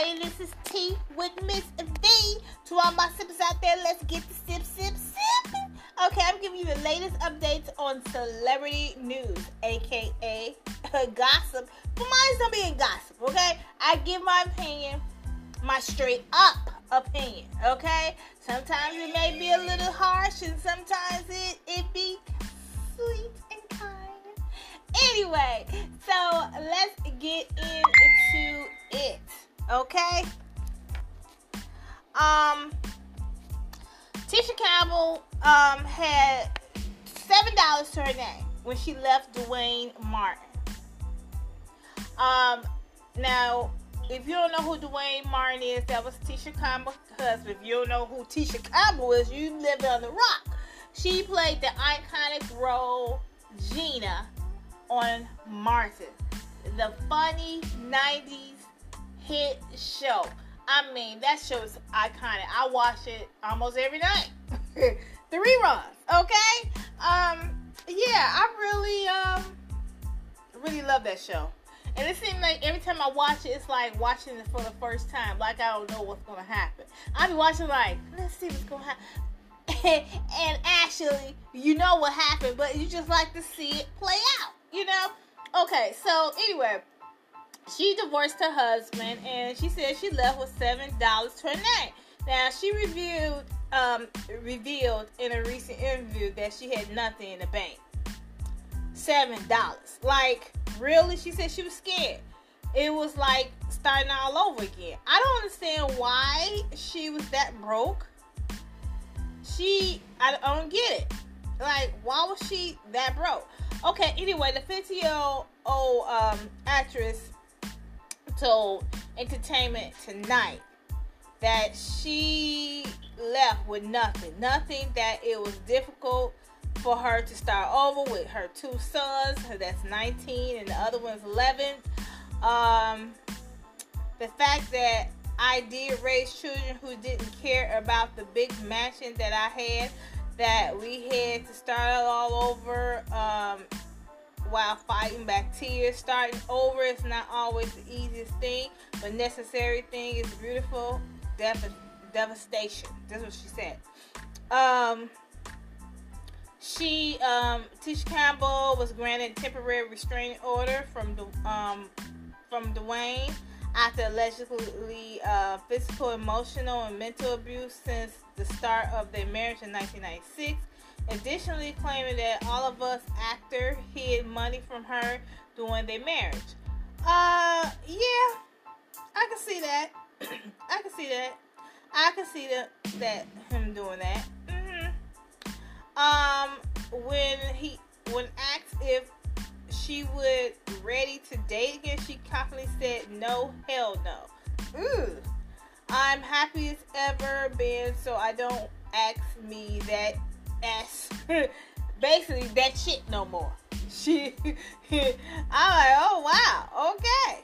everybody. This is T with Miss V. To all my sippers out there, let's get the sip, sip, sip. Okay, I'm giving you the latest updates on celebrity news, aka gossip. But mine's not being gossip, okay? I give my opinion, my straight up opinion, okay? Sometimes it may be a little harsh, and sometimes it it be sweet and kind. Anyway, so let's get into it, okay? Um, Tisha Campbell um had seven dollars to her name when she left Duane Martin. Um, now if you don't know who Duane Martin is, that was Tisha Campbell's husband. If you don't know who Tisha Campbell is, you live on the rock. She played the iconic role Gina on Martin, the funny 90s hit show. I mean, that show is iconic. I watch it almost every night. the reruns, okay? Um, yeah, I really, um, really love that show. And it seems like every time I watch it, it's like watching it for the first time. Like I don't know what's gonna happen. I be watching like, let's see what's gonna happen. and actually, you know what happened, but you just like to see it play out. You know? Okay, so anyway, she divorced her husband, and she said she left with seven dollars to her name. Now she reviewed um, revealed in a recent interview that she had nothing in the bank. Seven dollars. Like, really? She said she was scared. It was like starting all over again. I don't understand why she was that broke. She, I don't get it. Like, why was she that broke? Okay, anyway, the 50 year old um, actress told Entertainment Tonight that she left with nothing. Nothing that it was difficult for her to start over with her two sons. That's 19 and the other one's 11. Um, the fact that I did raise children who didn't care about the big mansion that I had, that we had to start all over um, while fighting back tears. Starting over is not always the easiest thing, but necessary thing is beautiful. Dev- devastation. That's what she said. Um, she, um, Tisha Campbell was granted temporary restraining order from the um, from Duane after allegedly uh, physical, emotional, and mental abuse since the start of their marriage in 1996. Additionally, claiming that all of us actor hid money from her during their marriage. Uh, yeah, I can see that. I can see that. I can see that that him doing that. Mm-hmm. Um, when he when asked if she would ready to date again, she confidently said no, hell no. Ooh. I'm happy as ever been, so I don't ask me that ass basically that shit no more. She I'm like, oh wow, okay.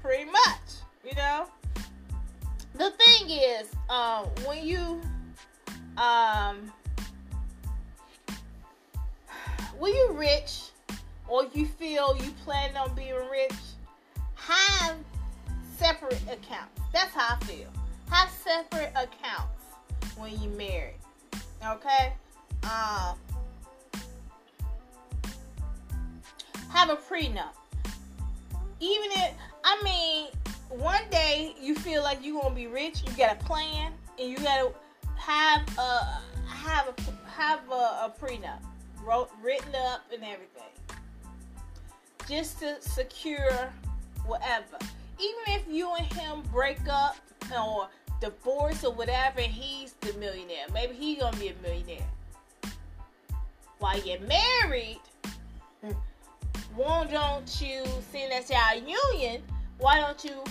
Pretty much, you know. The thing is, um, when you um when you rich or you feel you plan on being rich, have separate accounts. That's how I feel. Have separate accounts when you marry. Okay? Um have a prenup. Even if I mean one day you feel like you're gonna be rich, you got a plan and you gotta have a have a have a, a prenup wrote, written up and everything just to secure whatever. Even if you and him break up or divorce or whatever, he's the millionaire. Maybe he's gonna be a millionaire. While you're married, why don't you, seeing that's our union, why don't you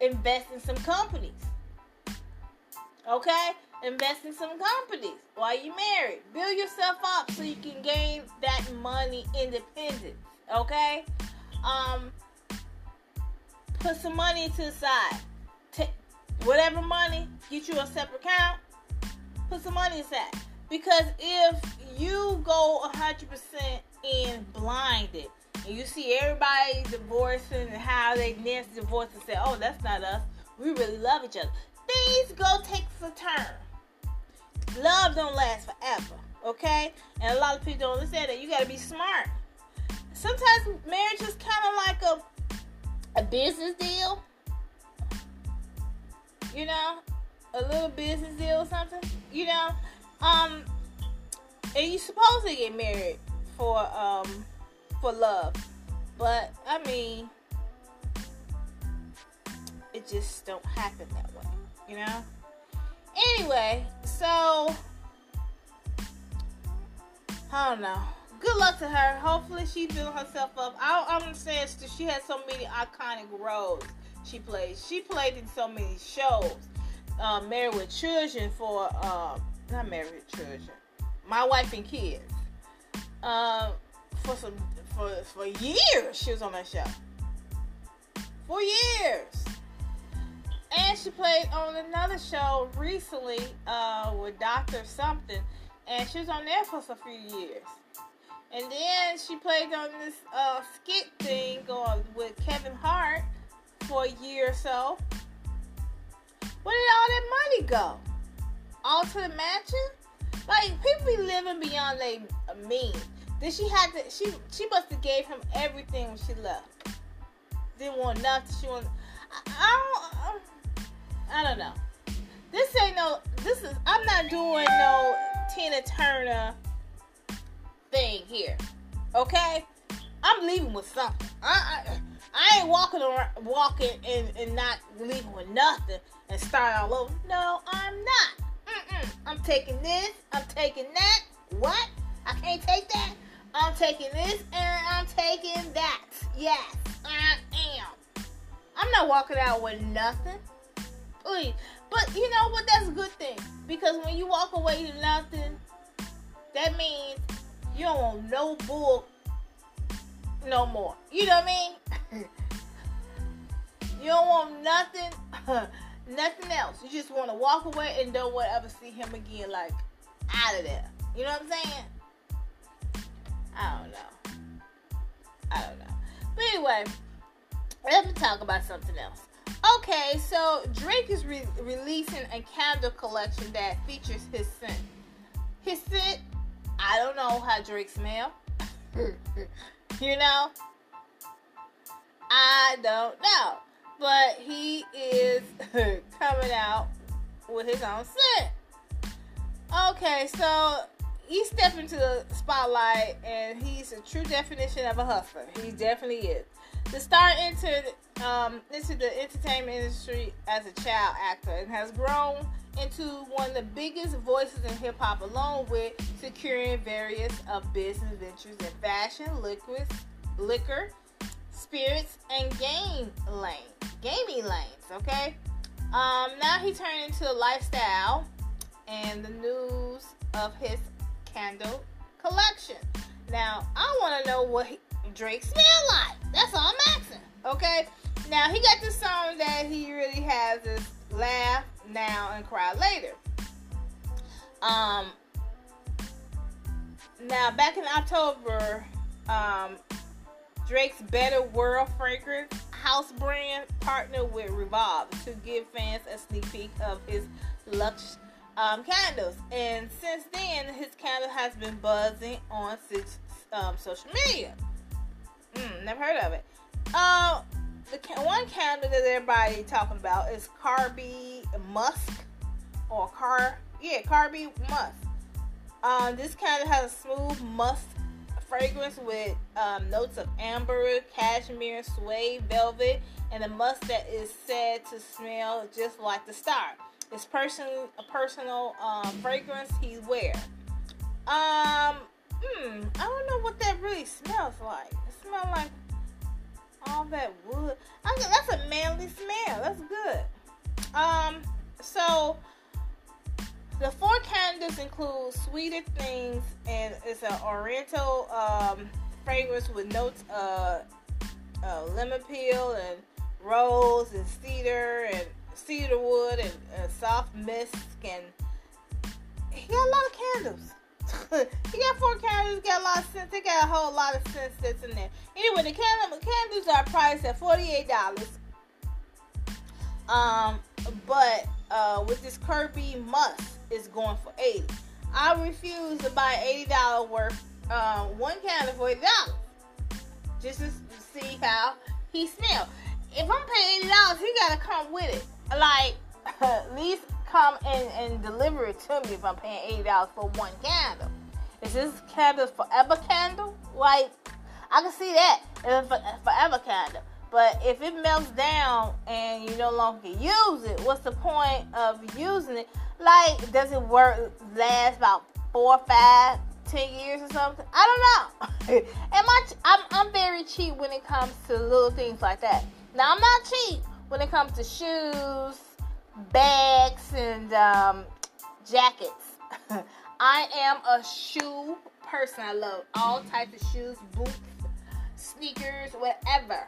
invest in some companies? Okay? Invest in some companies while you're married. Build yourself up so you can gain that money independence. Okay? Um, put some money to the side. Take whatever money, get you a separate account. Put some money aside. Because if you go 100% in blinded, and you see everybody divorcing and how they dance divorce and say, oh, that's not us. we really love each other. Things go takes a turn. Love don't last forever, okay? And a lot of people don't understand that. You gotta be smart. Sometimes marriage is kind of like a a business deal. You know, a little business deal or something. You know, um, and you're supposed to get married for um for love, but I mean, it just don't happen that way. You know. Anyway, so I don't know. Good luck to her. Hopefully, she built herself up. I, I'm saying she has so many iconic roles she plays. She played in so many shows. Uh, Married with Children for uh, not Married with Children. My Wife and Kids. Uh, for some for for years she was on that show. For years. And she played on another show recently with Doctor Something, and she was on there for a few years. And then she played on this skit thing going with Kevin Hart for a year or so. Where did all that money go? All to the mansion? Like people be living beyond their means. Then she had to. She she must have gave him everything when she left. Didn't want nothing. She want. I, don't. Um, I don't know. This ain't no. This is. I'm not doing no Tina Turner thing here. Okay. I'm leaving with something. I, I I ain't walking around, walking and, and not leaving with nothing and start all over. No, I'm not. Mm-mm. I'm taking this. I'm taking that. What? I can't take that. I'm taking this and I'm taking that. Yes, I am. I'm not walking out with nothing. Please. But you know what? That's a good thing. Because when you walk away with nothing, that means you don't want no bull no more. You know what I mean? You don't want nothing, nothing else. You just want to walk away and don't want to ever see him again, like out of there. You know what I'm saying? I don't know. I don't know. But anyway, let me talk about something else. Okay, so Drake is re- releasing a candle collection that features his scent. His scent, I don't know how Drake smell. you know, I don't know, but he is coming out with his own scent. Okay, so he stepped into the spotlight and he's a true definition of a hustler. He definitely is. The star entered um, into the entertainment industry as a child actor and has grown into one of the biggest voices in hip hop, along with securing various of business ventures in fashion, liquids, liquor, spirits, and game lane, gaming lanes. Okay. Um, now he turned into a lifestyle and the news of his candle collection. Now I want to know what he, Drake smell like. That's all I'm asking. Okay. Now he got this song that he really has is laugh now and cry later. Um. Now back in October, um, Drake's Better World fragrance house brand partnered with Revolve to give fans a sneak peek of his luxe um, candles. And since then, his candle has been buzzing on um, social media. Mm, never heard of it. Uh, the one candle that everybody talking about is Carby Musk or Car yeah Carby Musk. Um, this candle has a smooth musk fragrance with um, notes of amber, cashmere, suede, velvet, and a musk that is said to smell just like the star. It's personal a personal um, fragrance he wear. Um, hmm, I don't know what that really smells like. It smells like all that wood. I that's a manly smell. That's good. Um, so the four candles include sweeter things, and it's an oriental um, fragrance with notes of uh, lemon peel and rose and cedar and cedar wood and uh, soft musk and he got a lot of candles. he got four candles, got a lot of scents. They got a whole lot of scents that's in there. Anyway, the candle, candles are priced at $48. Um, but uh, with this Carby Musk is going for 80. I refuse to buy $80 worth um, one candle for $80 just to see how he smells. If I'm paying $80, he gotta come with it. Like, at least come and, and deliver it to me if I'm paying $80 for one candle. Is this candle forever candle? Like, I can see that. If a forever candle. But if it melts down and you no longer use it, what's the point of using it? Like, does it work last about four, five, ten years or something? I don't know. Am I? I'm, I'm very cheap when it comes to little things like that. Now I'm not cheap when it comes to shoes, bags, and um, jackets. I am a shoe person. I love all types of shoes, boots, sneakers, whatever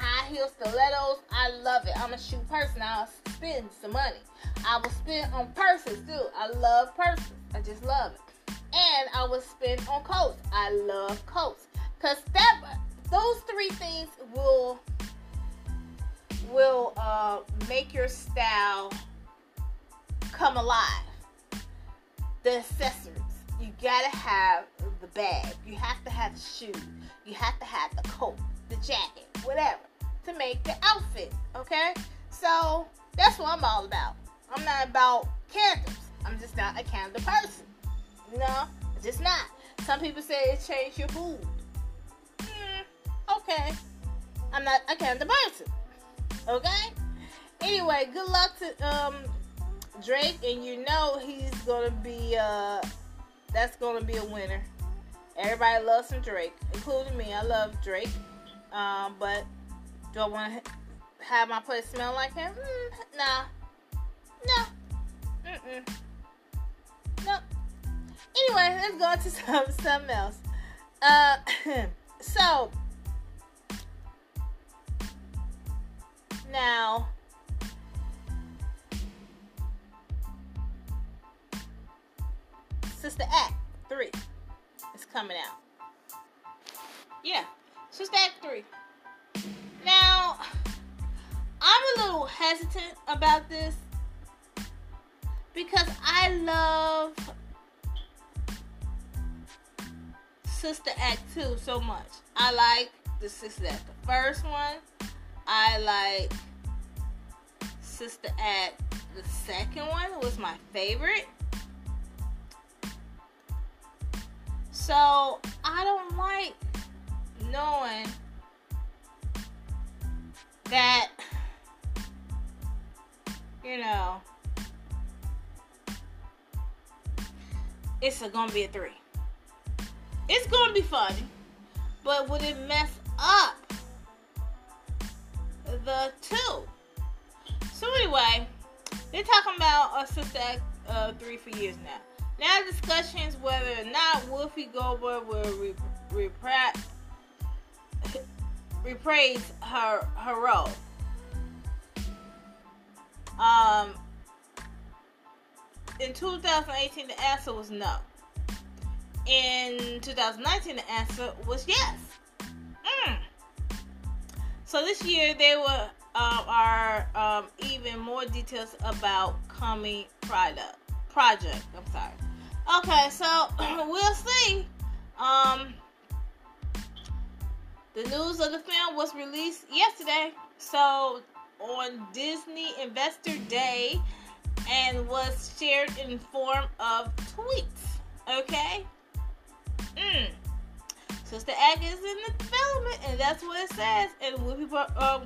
high heel stilettos. I love it. I'm a shoe person. I'll spend some money. I will spend on purses too. I love purses. I just love it. And I will spend on coats. I love coats. Cause that those three things will will uh, make your style come alive. The accessories. You gotta have the bag. You have to have the shoes. You have to have the coat, the jacket, whatever to make the outfit. Okay? So that's what I'm all about. I'm not about candles. I'm just not a candle person. No, just not. Some people say it changed your mood. Mm, okay. I'm not a candle person. Okay? Anyway, good luck to um Drake and you know he's gonna be uh that's gonna be a winner. Everybody loves some Drake, including me. I love Drake. Um, but do I want to have my place smell like him? Mm, nah. No. Mm-mm. No. Anyway, let's go to some, something else. Uh, so, now, Sister Act 3 is coming out. Yeah, Sister Act 3. Now, I'm a little hesitant about this because I love Sister Act 2 so much. I like the Sister Act, the first one. I like Sister Act, the second one was my favorite. So I don't like knowing that you know it's a, gonna be a three. It's gonna be funny, but would it mess up the two? So anyway, they're talking about a Sister uh, three for years now. Now discussions whether or not Whoopi Goldberg will re- reprise her her role. Um, in 2018, the answer was no. In 2019, the answer was yes. Mm. So this year, there were um, are um, even more details about coming product project. I'm sorry. Okay, so we'll see. Um, the news of the film was released yesterday, so on Disney Investor Day, and was shared in form of tweets. Okay. Mm. the Act is in the development, and that's what it says. And Whoopi um,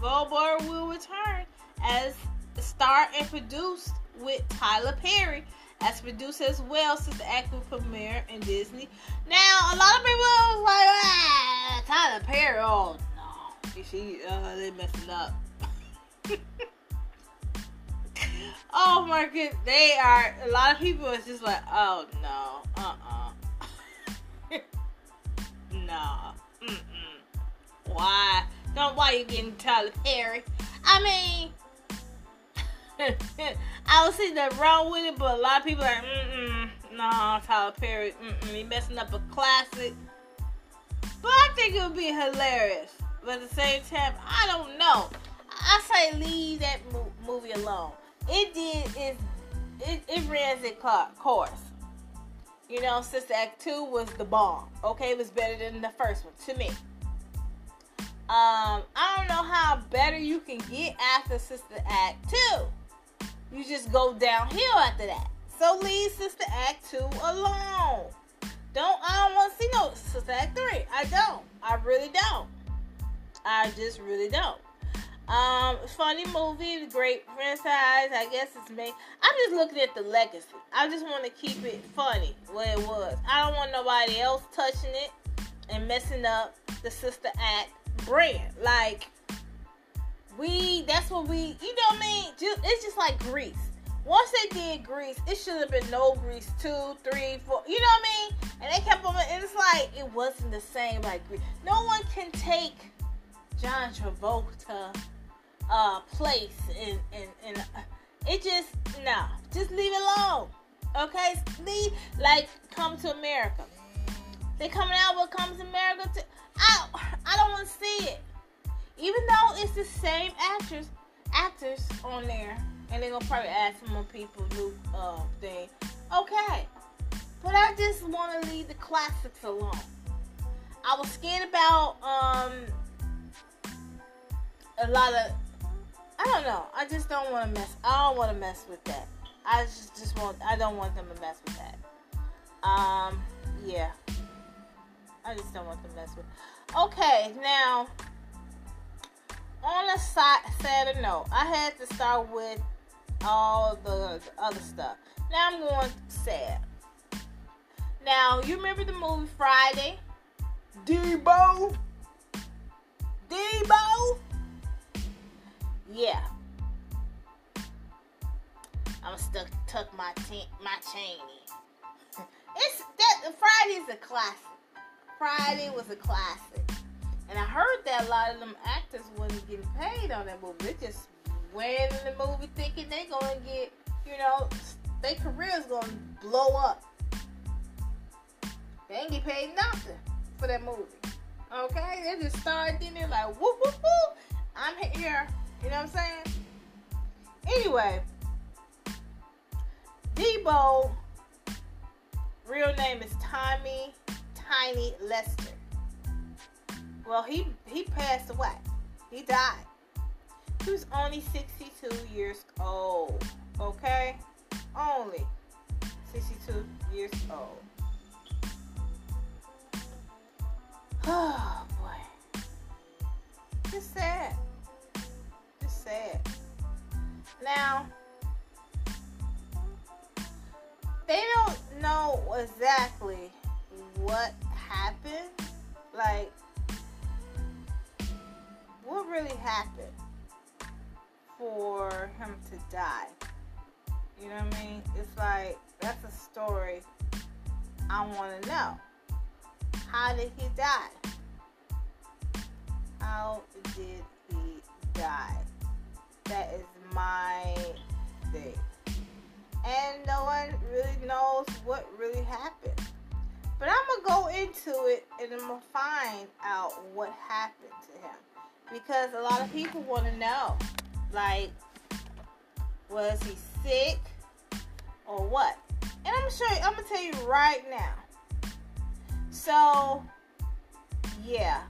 Goldberg will return as star and produced with Tyler Perry as produced as well since the act will premiere in Disney. Now, a lot of people was like, ah, Tyler Perry, oh no, she, uh, they messing up. oh my god, they are, a lot of people is just like, oh no, uh-uh. no, mm-mm. Why? Don't, why you getting Tyler Perry? I mean, I don't see that wrong with it, but a lot of people are like, mm no, Tyler Perry, mm-mm, he messing up a classic. But I think it would be hilarious. But at the same time, I don't know. I say leave that mo- movie alone. It did it it, it ran its course. You know, Sister Act 2 was the bomb. Okay, it was better than the first one to me. Um, I don't know how better you can get after Sister Act 2. You just go downhill after that. So leave Sister Act 2 alone. Don't I don't want to see no Sister Act 3. I don't. I really don't. I just really don't. Um, funny movie, great franchise. I guess it's me. I'm just looking at the legacy. I just want to keep it funny where it was. I don't want nobody else touching it and messing up the Sister Act brand. Like we, that's what we. You know what I mean? Just, it's just like Grease. Once they did Grease, it should have been no Grease two, three, four. You know what I mean? And they kept on. And it's like it wasn't the same like Grease. No one can take John Travolta uh, place and and and it just no, just leave it alone. Okay, leave like come to America. They coming out with Come to America. To, I I don't want to see it, even though it's the same actors actors on there, and they're gonna probably add some more people new uh, thing. Okay, but I just want to leave the classics alone. I was scared about um a lot of I don't know. I just don't want to mess. I don't want to mess with that. I just just want. I don't want them to mess with that. Um. Yeah. I just don't want them to mess with. Okay. Now. On a side, sadder note, I had to start with all the, the other stuff. Now I'm going sad. Now you remember the movie Friday? Debo. Debo yeah. I'm stuck tuck my t- my chain in. It's that Friday's a classic. Friday was a classic. And I heard that a lot of them actors wasn't getting paid on that movie. They just went in the movie thinking they're gonna get, you know, their career's gonna blow up. They ain't get paid nothing for that movie. Okay? They just started in there like whoop whoop whoop. I'm here you know what I'm saying? Anyway, Debo, real name is Tommy Tiny Lister. Well, he he passed away. He died. He was only 62 years old. Okay? Only 62 years old. Oh boy. It's sad Just sad. Now, they don't know exactly what happened. Like, what really happened for him to die? You know what I mean? It's like, that's a story I want to know. How did he die? How did he die? that is my thing. And no one really knows what really happened. But I'm going to go into it and I'm going to find out what happened to him. Because a lot of people want to know. Like, was he sick or what? And I'm you, I'm to tell you right now. So, yeah,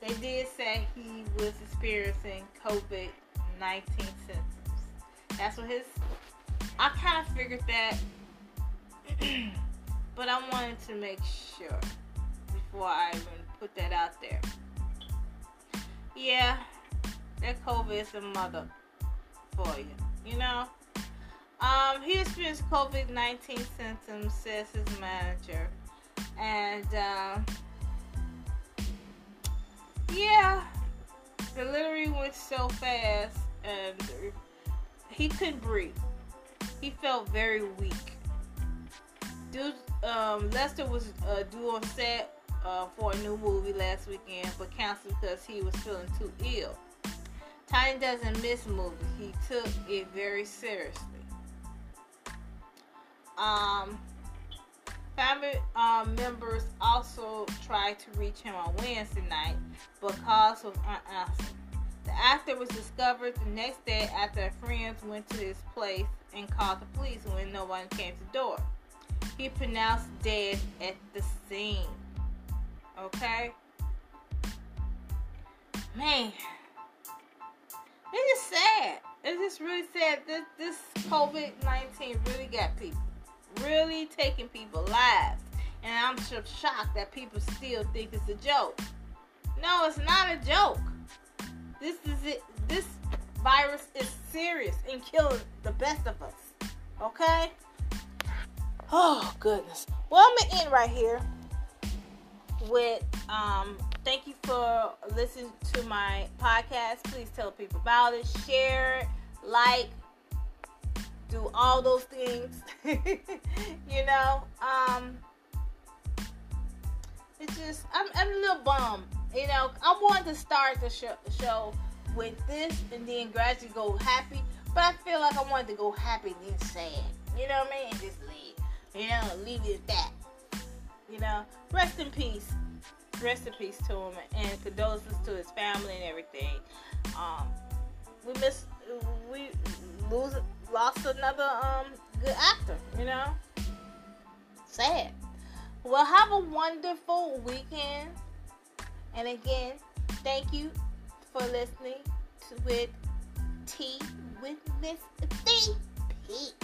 they did say he was experiencing COVID 19 symptoms. That's what his. I kind of figured that, but I wanted to make sure before I even put that out there. Yeah, that COVID is a mother for you, you know. Um, he experienced COVID 19 symptoms, says his manager. And, uh, yeah, the delivery went so fast and he couldn't breathe. He felt very weak. Dude, um, Lister was uh, due on set uh, for a new movie last weekend, but canceled because he was feeling too ill. Tiny doesn't miss movies. He took it very seriously. Um, family um, members also tried to reach him on Wednesday night, but calls was unanswered. The The actor was discovered the next day after friends went to his place and called the police when no one came to the door. He pronounced dead at the scene. Okay? Man, it is sad. It's just really sad. This this COVID nineteen really got people, really taking people lives, and I'm shocked that people still think it's a joke. No, it's not a joke. This is it. This virus is serious and killing the best of us. Okay? Oh goodness. Well, I'm gonna end right here with um thank you for listening to my podcast. Please tell people about it, share it, like, do all those things. you know, um, it's just I'm, I'm a little bummed. You know, I wanted to start the show, show with this and then gradually go happy, but I feel like I wanted to go happy then sad. You know what I mean? And just leave. You know, leave it at that. You know, rest in peace. Rest in peace to him and condolences to his family and everything. Um, we miss, we lose, lost another um good actor. You know, sad. Well, have a wonderful weekend. And again, thank you for listening to with Tea with Miss T. Peace.